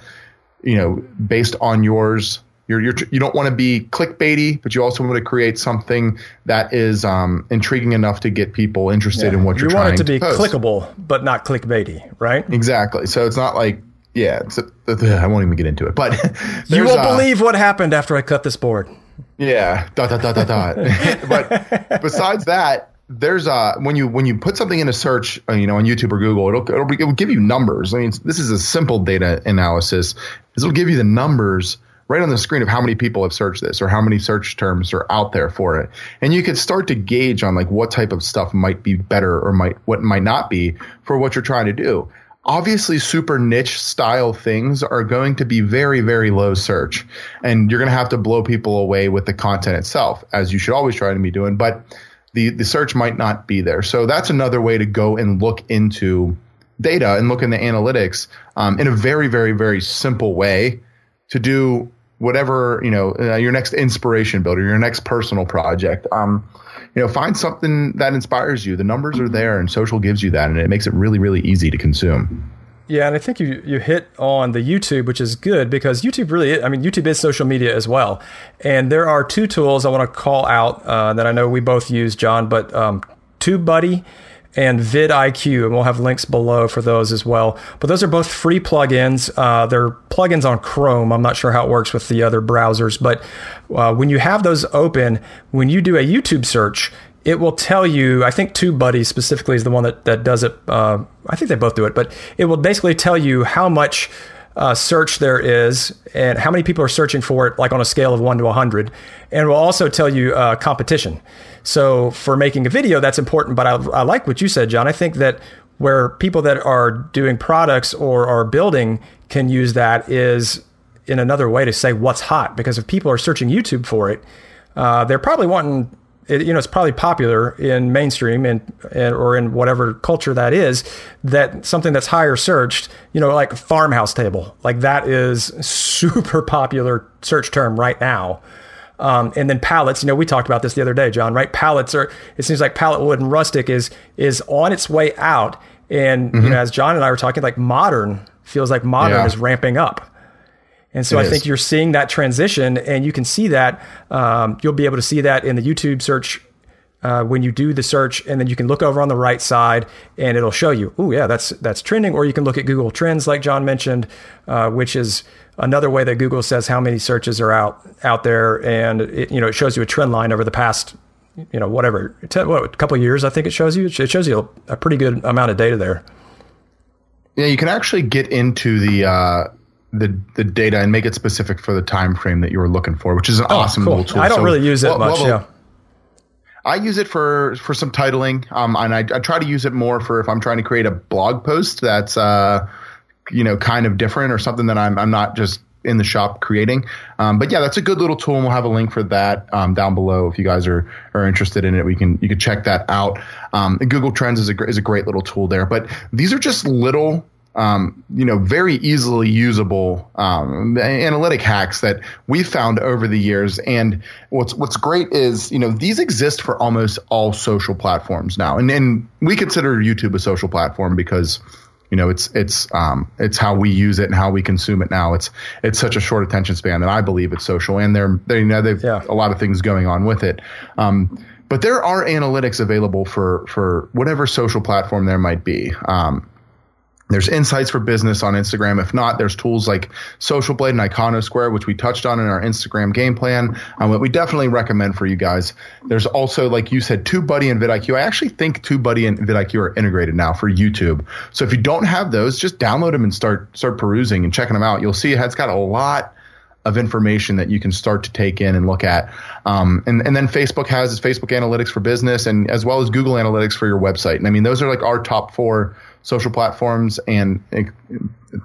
[SPEAKER 2] you know, based on yours. You're, you're, you don't want to be clickbaity, but you also want to create something that is um, intriguing enough to get people interested yeah. in what you're trying to
[SPEAKER 1] you
[SPEAKER 2] trying
[SPEAKER 1] to
[SPEAKER 2] to
[SPEAKER 1] be clickable, but not clickbaity, right?
[SPEAKER 2] Exactly. So it's not like yeah, I won't even get into it. But
[SPEAKER 1] you will uh, believe what happened after I cut this board.
[SPEAKER 2] Yeah, dot dot dot dot dot. but besides that, there's uh when you when you put something in a search, uh, you know, on YouTube or Google, it'll it'll, be, it'll give you numbers. I mean, this is a simple data analysis. This will give you the numbers right on the screen of how many people have searched this or how many search terms are out there for it. And you can start to gauge on like what type of stuff might be better or might what might not be for what you're trying to do obviously super niche style things are going to be very very low search and you're going to have to blow people away with the content itself as you should always try to be doing but the the search might not be there. So that's another way to go and look into data and look in the analytics um, in a very very very simple way to do whatever you know uh, your next inspiration builder your next personal project. Um, you know, find something that inspires you. The numbers are there, and social gives you that, and it makes it really, really easy to consume.
[SPEAKER 1] Yeah, and I think you you hit on the YouTube, which is good because YouTube really, I mean, YouTube is social media as well. And there are two tools I want to call out uh, that I know we both use, John, but um, TubeBuddy and vidIQ, and we'll have links below for those as well. But those are both free plugins. Uh, they're plugins on Chrome. I'm not sure how it works with the other browsers, but uh, when you have those open, when you do a YouTube search, it will tell you. I think TubeBuddy specifically is the one that that does it. Uh, I think they both do it, but it will basically tell you how much. Uh, search there is and how many people are searching for it, like on a scale of one to 100. And we'll also tell you uh, competition. So for making a video, that's important. But I, I like what you said, John. I think that where people that are doing products or are building can use that is in another way to say what's hot. Because if people are searching YouTube for it, uh, they're probably wanting. It, you know, it's probably popular in mainstream and, and or in whatever culture that is. That something that's higher searched, you know, like farmhouse table, like that is super popular search term right now. Um, and then pallets, you know, we talked about this the other day, John, right? Pallets are, it seems like pallet wood and rustic is, is on its way out. And, mm-hmm. you know, as John and I were talking, like modern feels like modern yeah. is ramping up. And so it I is. think you're seeing that transition and you can see that, um, you'll be able to see that in the YouTube search uh, when you do the search, and then you can look over on the right side, and it'll show you, oh yeah, that's that's trending. Or you can look at Google Trends, like John mentioned, uh, which is another way that Google says how many searches are out out there, and it, you know it shows you a trend line over the past you know whatever what, a couple years. I think it shows you it shows you a, pretty good amount of data there.
[SPEAKER 2] Yeah, you can actually get into the. Uh, the, the data and make it specific for the time frame that you were looking for, which is an oh, awesome cool. tool.
[SPEAKER 1] I don't so, really use it well, much. Well, yeah.
[SPEAKER 2] I use it for for some titling, um, and I, I, try to use it more for if I'm trying to create a blog post that's uh, you know, kind of different or something that I'm I'm not just in the shop creating. Um, but yeah, that's a good little tool, and we'll have a link for that um, down below if you guys are are interested in it. We can you can check that out. Um, Google Trends is a is a great little tool there. But these are just little. Um, you know, very easily usable um, analytic hacks that we've found over the years. And what's what's great is, you know, these exist for almost all social platforms now, and and we consider YouTube a social platform because you know it's it's um, it's how we use it and how we consume it now. It's it's such a short attention span that I believe it's social. And they're, they you know they've yeah. a lot of things going on with it. Um, but there are analytics available for for whatever social platform there might be. Um, there's insights for business on Instagram. If not, there's tools like Social Blade and Iconosquare, which we touched on in our Instagram game plan, um, that we definitely recommend for you guys. There's also, like you said, TubeBuddy and vidIQ. I actually think TubeBuddy and vidIQ are integrated now for YouTube. So if you don't have those, just download them and start start perusing and checking them out. You'll see it's got a lot of information that you can start to take in and look at. Um, and, and then Facebook has its Facebook Analytics for business and as well as Google Analytics for your website. And I mean, those are like our top four social platforms and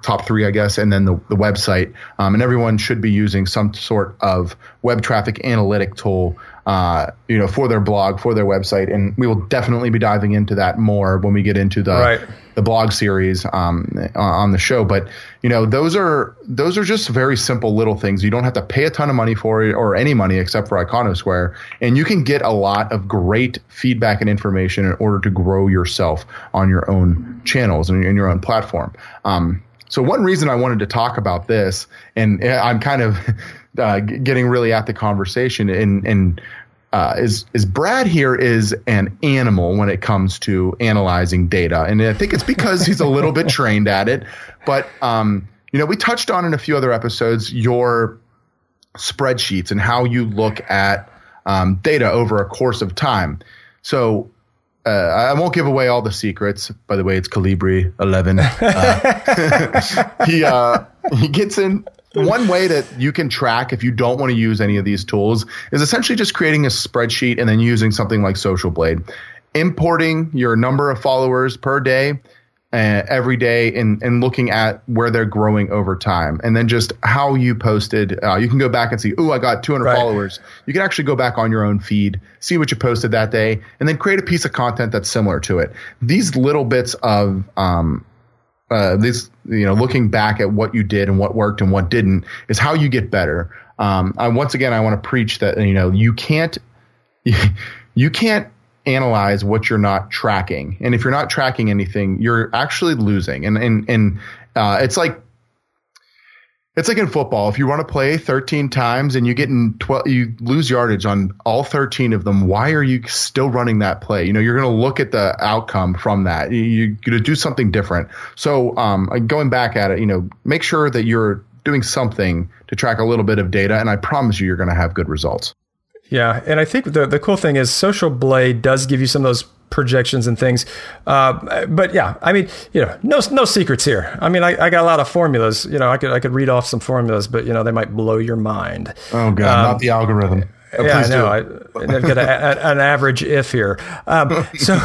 [SPEAKER 2] top three, I guess, and then the, the website. Um, and everyone should be using some sort of web traffic analytic tool, uh, you know, for their blog, for their website. And we will definitely be diving into that more when we get into the right. the blog series um, on the show. But you know, those are those are just very simple little things. You don't have to pay a ton of money for it or any money except for Iconosquare, and you can get a lot of great feedback and information in order to grow yourself on your own channels and in your own platform. Um, so one reason I wanted to talk about this, and I'm kind of uh, getting really at the conversation, and and uh, is is Brad here is an animal when it comes to analyzing data, and I think it's because he's a little bit trained at it. But um, you know, we touched on in a few other episodes your spreadsheets and how you look at um, data over a course of time. So uh, I won't give away all the secrets. By the way, it's Calibri 11. Uh, he uh, he gets in. One way that you can track if you don't want to use any of these tools is essentially just creating a spreadsheet and then using something like Social Blade, importing your number of followers per day uh, every day and, and looking at where they're growing over time. And then just how you posted uh, you can go back and see oh i got 200 right. followers. You can actually go back on your own feed see what you posted that day and then create a piece of content that's similar to it. These little bits of um, uh, this you know looking back at what you did and what worked and what didn't is how you get better um, I, once again i want to preach that you know you can't you, can't analyze what you're not tracking. And if you're not tracking anything, you're actually losing. And and and uh, it's like it's like in football. If you run a play 13 times and you get in 12, you lose yardage on all 13 of them. Why are you still running that play? You know, you're going to look at the outcome from that. You're going to do something different. So, um, going back at it, you know, make sure that you're doing something to track a little bit of data, and I promise you, you're going to have good results.
[SPEAKER 1] Yeah, and I think the the cool thing is Social Blade does give you some of those projections and things. Uh, but yeah, I mean, you know, no no secrets here. I mean, I, I, got a lot of formulas. You know, I could I could read off some formulas, but you know, they might blow your mind.
[SPEAKER 2] Oh god, um, not the algorithm.
[SPEAKER 1] Oh, yeah, I know. I, have got a, a, an average if here. Um, so.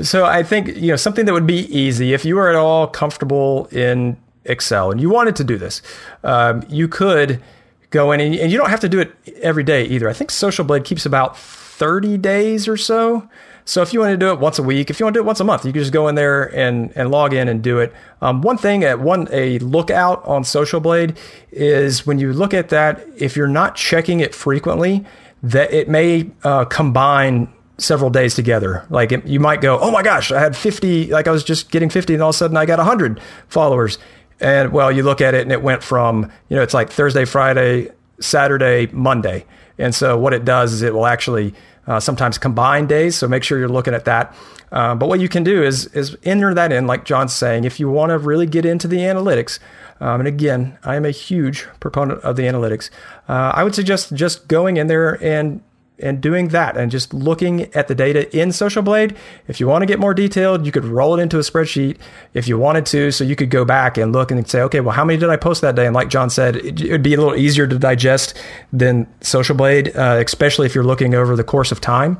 [SPEAKER 1] So I think you know something that would be easy if you were at all comfortable in Excel and you wanted to do this, um, you could go in and, and, you don't have to do it every day either. I think Social Blade keeps about 30 days or so. So if you want to do it once a week, if you want to do it once a month, you can just go in there and, and log in and do it. Um, one thing at one a lookout on Social Blade is when you look at that, if you're not checking it frequently, that it may uh, combine several days together. Like it, you might go, oh my gosh, I had 50, like I was just getting 50 and all of a sudden I got 100 followers. And well, you look at it and it went from, you know, it's like Thursday, Friday, Saturday, Monday. And so what it does is it will actually uh, sometimes combine days. So make sure you're looking at that. Uh, but what you can do is is enter that in, like John's saying, if you want to really get into the analytics. Um, and again, I am a huge proponent of the analytics. Uh, I would suggest just going in there and and doing that and just looking at the data in Social Blade. If you want to get more detailed, you could roll it into a spreadsheet if you wanted to. So you could go back and look and say, okay, well, how many did I post that day? And like John said, it, would be a little easier to digest than Social Blade, uh, especially if you're looking over the course of time.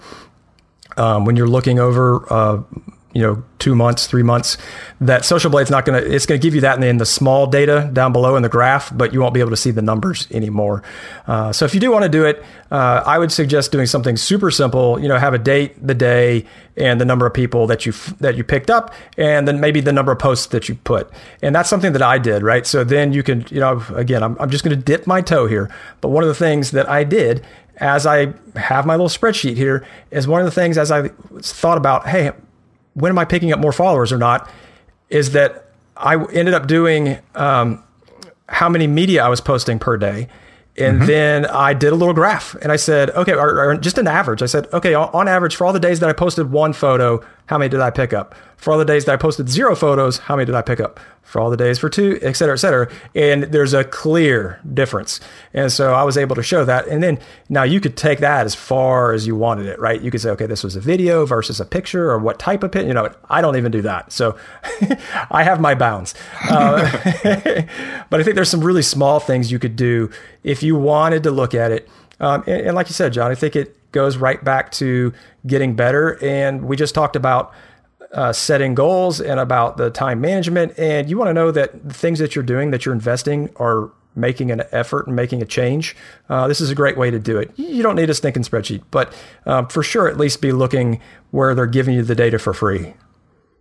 [SPEAKER 1] Um, when you're looking over uh, you know two months three months that social blade's not going to it's going to give you that in the, in the, small data down below in the graph but you won't be able to see the numbers anymore. Uh, so if you do want to do it uh, i would suggest doing something super simple you know have a date the day and the number of people that you that you picked up and then maybe the number of posts that you put. And that's something that i did right? So then you can you know again i'm, I'm just going to dip my toe here but one of the things that i did as I have my little spreadsheet here, is one of the things as I thought about, hey, when am I picking up more followers or not, is that I ended up doing um, how many media I was posting per day. And mm-hmm. then I did a little graph and I said, okay, or, or, just an average. I said, okay, on average, for all the days that I posted one photo, how many did I pick up? For all the days that I posted zero photos, how many did I pick up? For all the days for two, et cetera, et cetera. And there's a clear difference. And so I was able to show that. And then now you could take that as far as you wanted it, right? You could say, okay, this was a video versus a picture or what type of picture. You know, I don't even do that. So I have my bounds. Uh, but I think there's some really small things you could do if you wanted to look at it. Um, and, and like you said, John, I think it goes right back to getting better. And we just talked about uh, setting goals and about the time management. And you want to know that the things that you're doing, that you're investing, are making an effort and making a change. Uh, this is a great way to do it. You don't need a stinking spreadsheet, but um, for sure, at least be looking where they're giving you the data for free.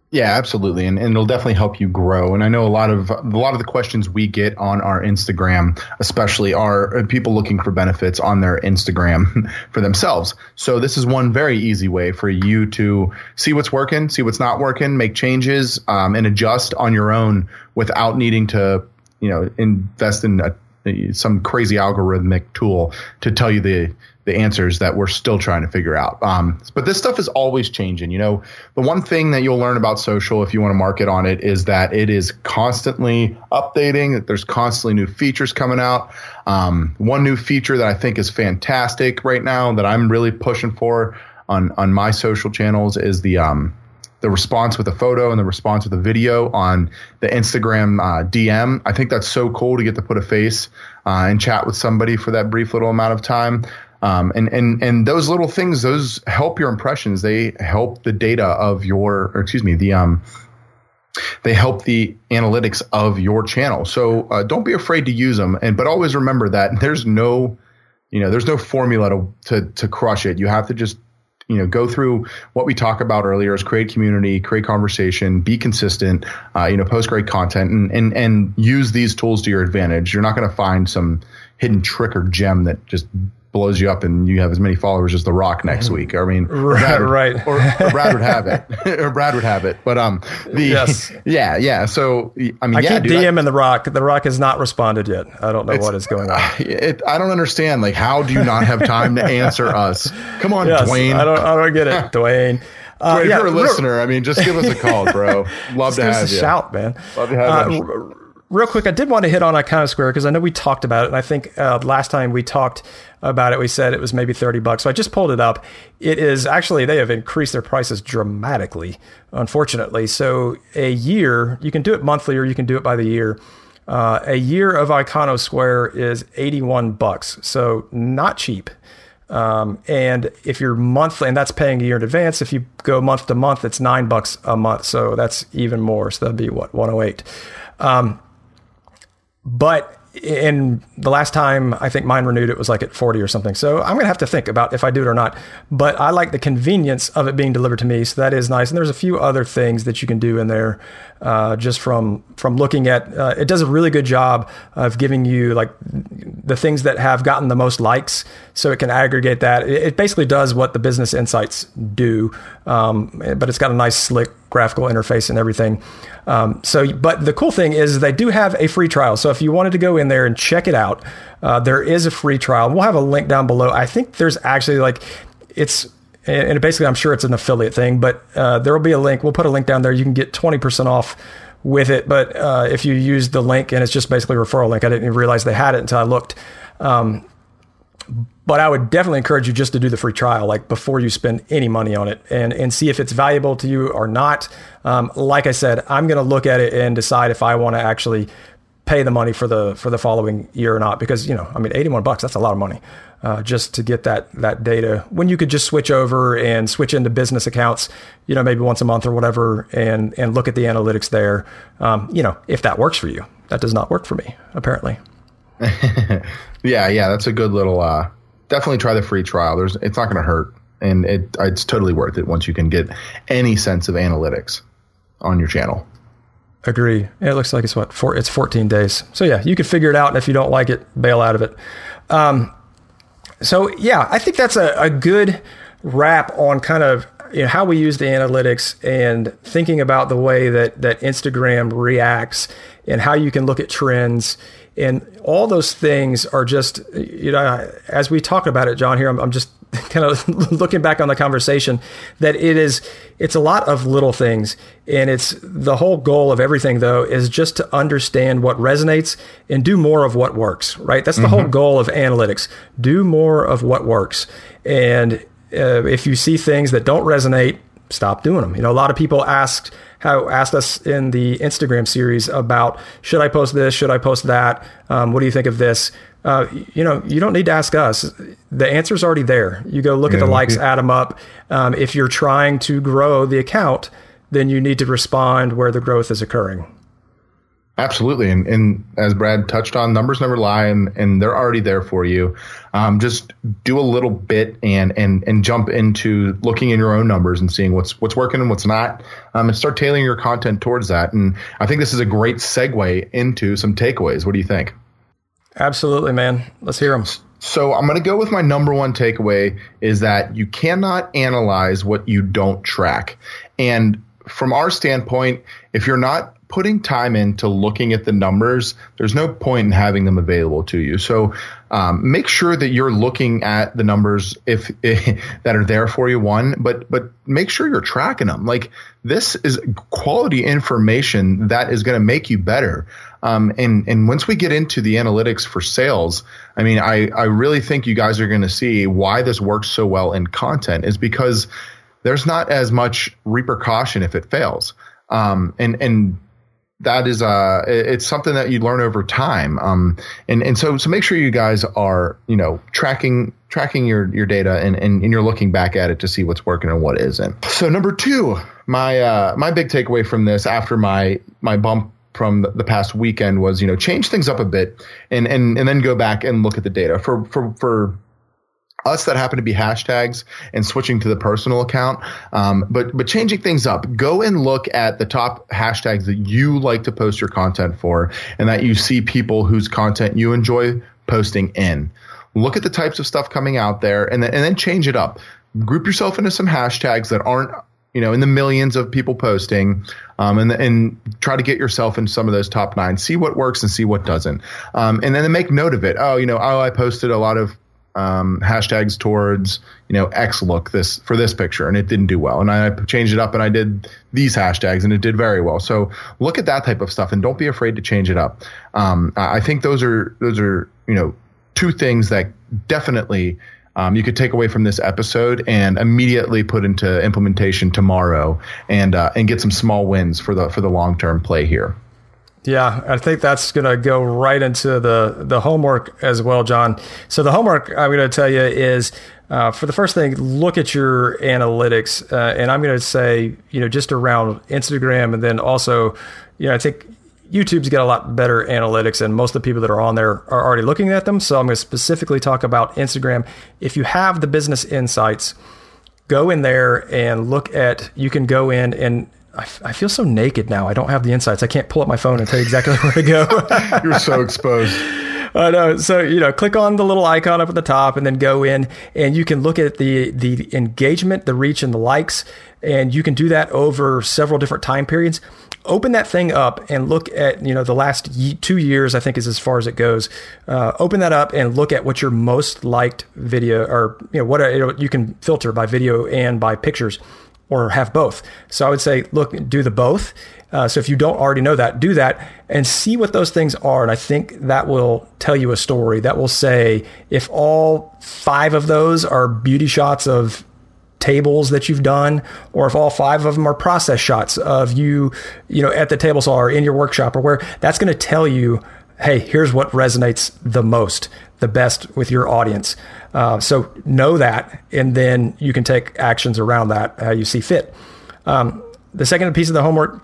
[SPEAKER 2] Yeah, absolutely, and, and it'll definitely help you grow. And I know a lot of a lot of the questions we get on our Instagram, especially, are people looking for benefits on their Instagram for themselves. So this is one very easy way for you to see what's working, see what's not working, make changes, um, and adjust on your own without needing to, you know, invest in a, some crazy algorithmic tool to tell you the the answers that we're still trying to figure out. Um, but this stuff is always changing. You know, the one thing that you'll learn about social if you want to market on it is that it is constantly updating. That there's constantly new features coming out. Um, one new feature that I think is fantastic right now that I'm really pushing for on on my social channels is the um, the response with a photo and the response with a video on the Instagram uh, DM. I think that's so cool to get to put a face uh, and chat with somebody for that brief little amount of time. Um, and and and those little things, those help your impressions. They help the data of your, or excuse me, the um, they help the analytics of your channel. So uh, don't be afraid to use them, and but always remember that there's no, you know, there's no formula to to, to crush it. You have to just you know go through what we talked about earlier is create community create conversation be consistent uh, you know post great content and, and and use these tools to your advantage you're not going to find some hidden trick or gem that just blows you up and you have as many followers as The Rock next week. I mean,
[SPEAKER 1] right,
[SPEAKER 2] would,
[SPEAKER 1] right.
[SPEAKER 2] Or, or, Brad would have it, or Brad would have it. But um, the yes. yeah, yeah. So I mean,
[SPEAKER 1] I
[SPEAKER 2] yeah,
[SPEAKER 1] keep dude, DM in The Rock. The Rock has not responded yet. I don't know what is going on.
[SPEAKER 2] It, I don't understand. Like, how do you not have time to answer us? Come on, yes, Dwayne.
[SPEAKER 1] I don't. I don't get it, Dwayne.
[SPEAKER 2] Uh, Dwayne, yeah, if you're a listener, I mean, just give us a call, bro. Love to have you.
[SPEAKER 1] Shout, man.
[SPEAKER 2] Love to have uh, you
[SPEAKER 1] real quick, I did want to hit on Iconosquare because I know we talked about it, and I think uh, last time we talked about it, we said it was maybe thirty bucks. So I just pulled it up. It is actually they have increased their prices dramatically, unfortunately. So a year, you can do it monthly or you can do it by the year. Uh, a year of Iconosquare is eighty-one bucks, so not cheap. Um, and if you're monthly, and that's paying a year in advance. If you go month to month, it's nine bucks a month, so that's even more. So that'd be what one hundred eight. Um, but in the last time I think mine renewed, it was like at 40 or something. So I'm going to have to think about if I do it or not. But I like the convenience of it being delivered to me. So that is nice. And there's a few other things that you can do in there uh, just from from looking at uh, it does a really good job of giving you like the things that have gotten the most likes so it can aggregate that it, basically does what the business insights do um, but it's got a nice slick graphical interface and everything um, so but the cool thing is they do have a free trial so if you wanted to go in there and check it out uh, there is a free trial we'll have a link down below i think there's actually like it's and basically I'm sure it's an affiliate thing, but uh, there will be a link. We'll put a link down there. You can get 20% off with it. But uh, if you use the link and it's just basically a referral link, I didn't even realize they had it until I looked. Um, but I would definitely encourage you just to do the free trial, like before you spend any money on it, and and see if it's valuable to you or not. Um, like I said, I'm going to look at it and decide if I want to actually pay the money for the for the following year or not because you know I mean 81 bucks that's a lot of money uh, just to get that that data. When you could just switch over and switch into business accounts you know maybe once a month or whatever and and look at the analytics there. Um, you know if that works for you. That does not work for me apparently
[SPEAKER 2] yeah yeah that's a good little uh, definitely try the free trial there's it's not going to hurt and it it's totally worth it once you can get any sense of analytics on your channel
[SPEAKER 1] Agree. It looks like it's what four, it's 14 days. So yeah, you could figure it out, and if you don't like it, bail out of it. Um, so yeah, I think that's a, a good wrap on kind of you know, how we use the analytics and thinking about the way that that Instagram reacts and how you can look at trends and all those things are just you know as we talk about it, John. Here, I'm, I'm just kind of looking back on the conversation that it is it's a lot of little things and it's the whole goal of everything though is just to understand what resonates and do more of what works right that's the mm-hmm. whole goal of analytics do more of what works and uh, if you see things that don't resonate stop doing them you know a lot of people asked how asked us in the instagram series about should i post this should i post that um, what do you think of this uh, you know, you don't need to ask us. The answer's already there. You go look yeah, at the likes, add them up. Um, if you're trying to grow the account, then you need to respond where the growth is occurring.
[SPEAKER 2] Absolutely, and, and as Brad touched on, numbers never lie, and, and they're already there for you. Um, just do a little bit and and and jump into looking in your own numbers and seeing what's what's working and what's not, um, and start tailoring your content towards that. And I think this is a great segue into some takeaways. What do you think?
[SPEAKER 1] Absolutely, man. Let's hear them.
[SPEAKER 2] So I'm going to go with my number one takeaway is that you cannot analyze what you don't track. And from our standpoint, if you're not putting time into looking at the numbers, there's no point in having them available to you. So um, make sure that you're looking at the numbers if, if, that are there for you. One, but but make sure you're tracking them. Like this is quality information that is going to make you better. Um, and and once we get into the analytics for sales, I mean, I I really think you guys are going to see why this works so well in content is because there's not as much repercussion if it fails. Um, and and that is uh it's something that you learn over time um and and so so make sure you guys are you know tracking tracking your your data and and, and you're looking back at it to see what's working and what isn't. So number two my uh my big takeaway from this after my my bump from the past weekend was you know change things up a bit and and and then go back and look at the data. For for for us that happen to be hashtags and switching to the personal account. Um, but but changing things up, go and look at the top hashtags that you like to post your content for, and that you see people whose content you enjoy posting in. look at the types of stuff coming out there, and then and then change it up. Group yourself into some hashtags that aren't you know in the millions of people posting, um, and and try to get yourself in some of those top nine. See what works and see what doesn't, um, and then make note of it. Oh, you know, oh, I posted a lot of um, hashtags towards you know X look this for this picture and it didn't do well. And I changed it up and I did these hashtags and it did very well. So look at that type of stuff and don't be afraid to change it up. Um, I think those are those are you know two things that definitely um, you could take away from this episode and immediately put into implementation tomorrow and uh, and get some small wins for the for the long term play here.
[SPEAKER 1] Yeah, I think that's going to go right into the the homework as well, John. So the homework I'm going to tell you is uh, for the first thing, look at your analytics, uh, and I'm going to say you know just around Instagram, and then also you know I think YouTube's got a lot better analytics, and most of the people that are on there are already looking at them. So I'm going to specifically talk about Instagram. If you have the business insights, go in there and look at. You can go in and I, f- I feel so naked now. I don't have the insights. I can't pull up my phone and tell you exactly where to
[SPEAKER 2] go. You're so exposed.
[SPEAKER 1] I know. So you know, click on the little icon up at the top, and then go in, and you can look at the the engagement, the reach, and the likes, and you can do that over several different time periods. Open that thing up and look at you know the last two years. I think is as far as it goes. Uh, open that up and look at what your most liked video, or you know what you, you can filter by video and by pictures or have both. So I would say, look, do the both. Uh, so if you don't already know that, do that and see what those things are. And I think that will tell you a story that will say if all five of those are beauty shots of tables that you've done, or if all five of them are process shots of you, you know, at the table saw or in your workshop or where, that's going to tell you, hey, here's what resonates the most, the best with your audience. Uh, so know that, and then you can take actions around that how you see fit. Um, the second piece of the homework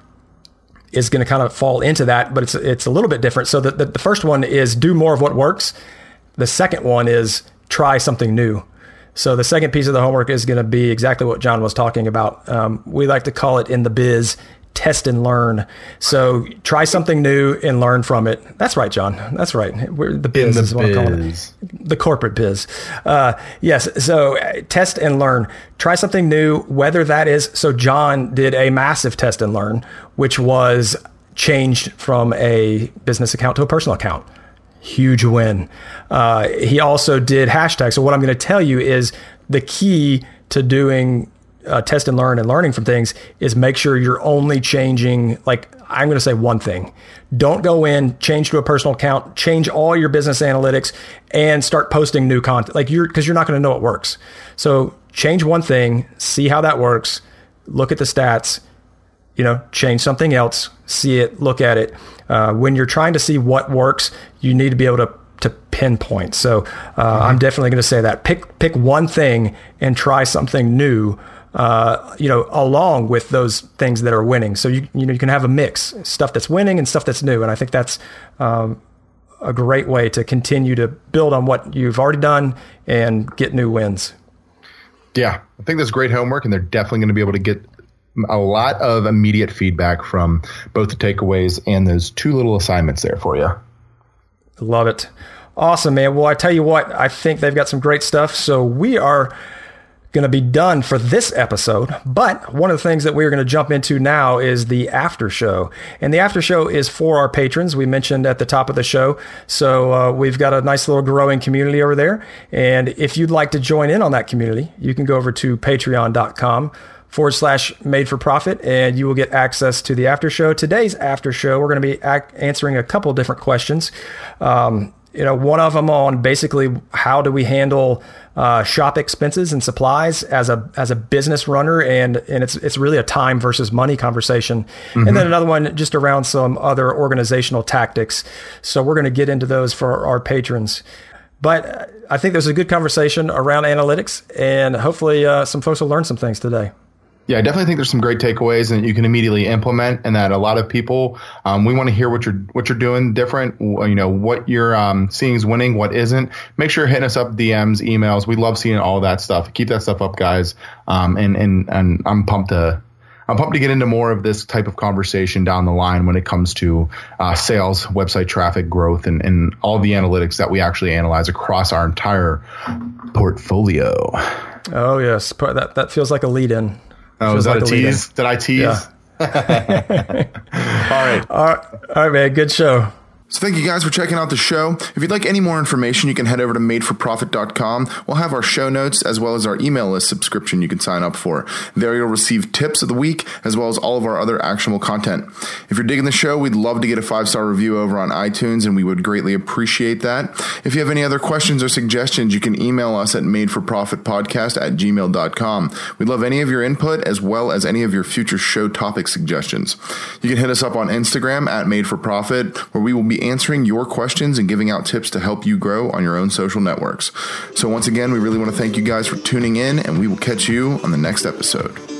[SPEAKER 1] is going to kind of fall into that, but it's it's a little bit different. So the, the, the first one is do more of what works. The second one is try something new. So the second piece of the homework is going to be exactly what John was talking about. Um, we like to call it in the biz test and learn. So try something new and learn from it. That's right, John. That's right. We're, the biz
[SPEAKER 2] the
[SPEAKER 1] is what biz. I'm calling it. The corporate biz. Uh, yes. So uh, test and learn. Try something new, whether that is. So John did a massive test and learn, which was changed from a business account to a personal account. Huge win. Uh, he also did hashtags. So what I'm going to tell you is the key to doing uh, test and learn and learning from things is make sure you're only changing like i'm going to say one thing. Don't go in change to a personal account change all your business analytics and start posting new content. Like you're because you're not going to know it works. So change one thing see how that works look at the stats you know change something else see it look at it. Uh, when you're trying to see what works you need to be able to to pinpoint. So uh, mm-hmm. i'm definitely going to say that. Pick pick one thing and try something new uh, you know, along with those things that are winning. So you you know you can have a mix, stuff that's winning and stuff that's new, and I think that's um, a great way to continue to build on what you've already done and get new wins.
[SPEAKER 2] Yeah, I think that's great homework, and they're definitely going to be able to get a lot of immediate feedback from both the takeaways and those two little assignments there for you.
[SPEAKER 1] Love it. Awesome, man. Well, I tell you what, I think they've got some great stuff. So we are going to be done for this episode. But one of the things that we're going to jump into now is the after show. And the after show is for our patrons. We mentioned at the top of the show. So uh, we've got a nice little growing community over there. And if you'd like to join in on that community, you can go over to patreon.com forward slash made for profit and you will get access to the after show today's after show we're going to be ac- answering a couple different questions um, you know one of them on basically how do we handle uh, shop expenses and supplies as a as a business runner, and and it's it's really a time versus money conversation. Mm-hmm. And then another one just around some other organizational tactics. So we're going to get into those for our patrons. But I think there's a good conversation around analytics, and hopefully uh, some folks will learn some things today.
[SPEAKER 2] Yeah, I definitely think there's some great takeaways that you can immediately implement, and that a lot of people um, we want to hear what you're what you're doing different. You know what you're um, seeing is winning, what isn't. Make sure you're hitting us up DMs, emails. We love seeing all that stuff. Keep that stuff up, guys. Um, and and and I'm pumped to
[SPEAKER 3] I'm pumped to get into more of this type of conversation down the line when it comes to uh, sales, website traffic growth, and, and all the analytics that we actually analyze across our entire portfolio.
[SPEAKER 1] Oh yes, that that feels like a lead in.
[SPEAKER 3] Oh, is that like a tease? Did I tease? Yeah.
[SPEAKER 1] all right. All right. All right, man. Good show.
[SPEAKER 2] So thank you guys for checking out the show. If you'd like any more information, you can head over to madeforprofit.com. We'll have our show notes as well as our email list subscription you can sign up for. There you'll receive tips of the week as well as all of our other actionable content. If you're digging the show, we'd love to get a five-star review over on iTunes and we would greatly appreciate that. If you have any other questions or suggestions, you can email us at madeforprofitpodcast at gmail.com. We'd love any of your input as well as any of your future show topic suggestions. You can hit us up on Instagram at madeforprofit where we will be answering your questions and giving out tips to help you grow on your own social networks. So, once again, we really want to thank you guys for tuning in, and we will catch you on the next episode.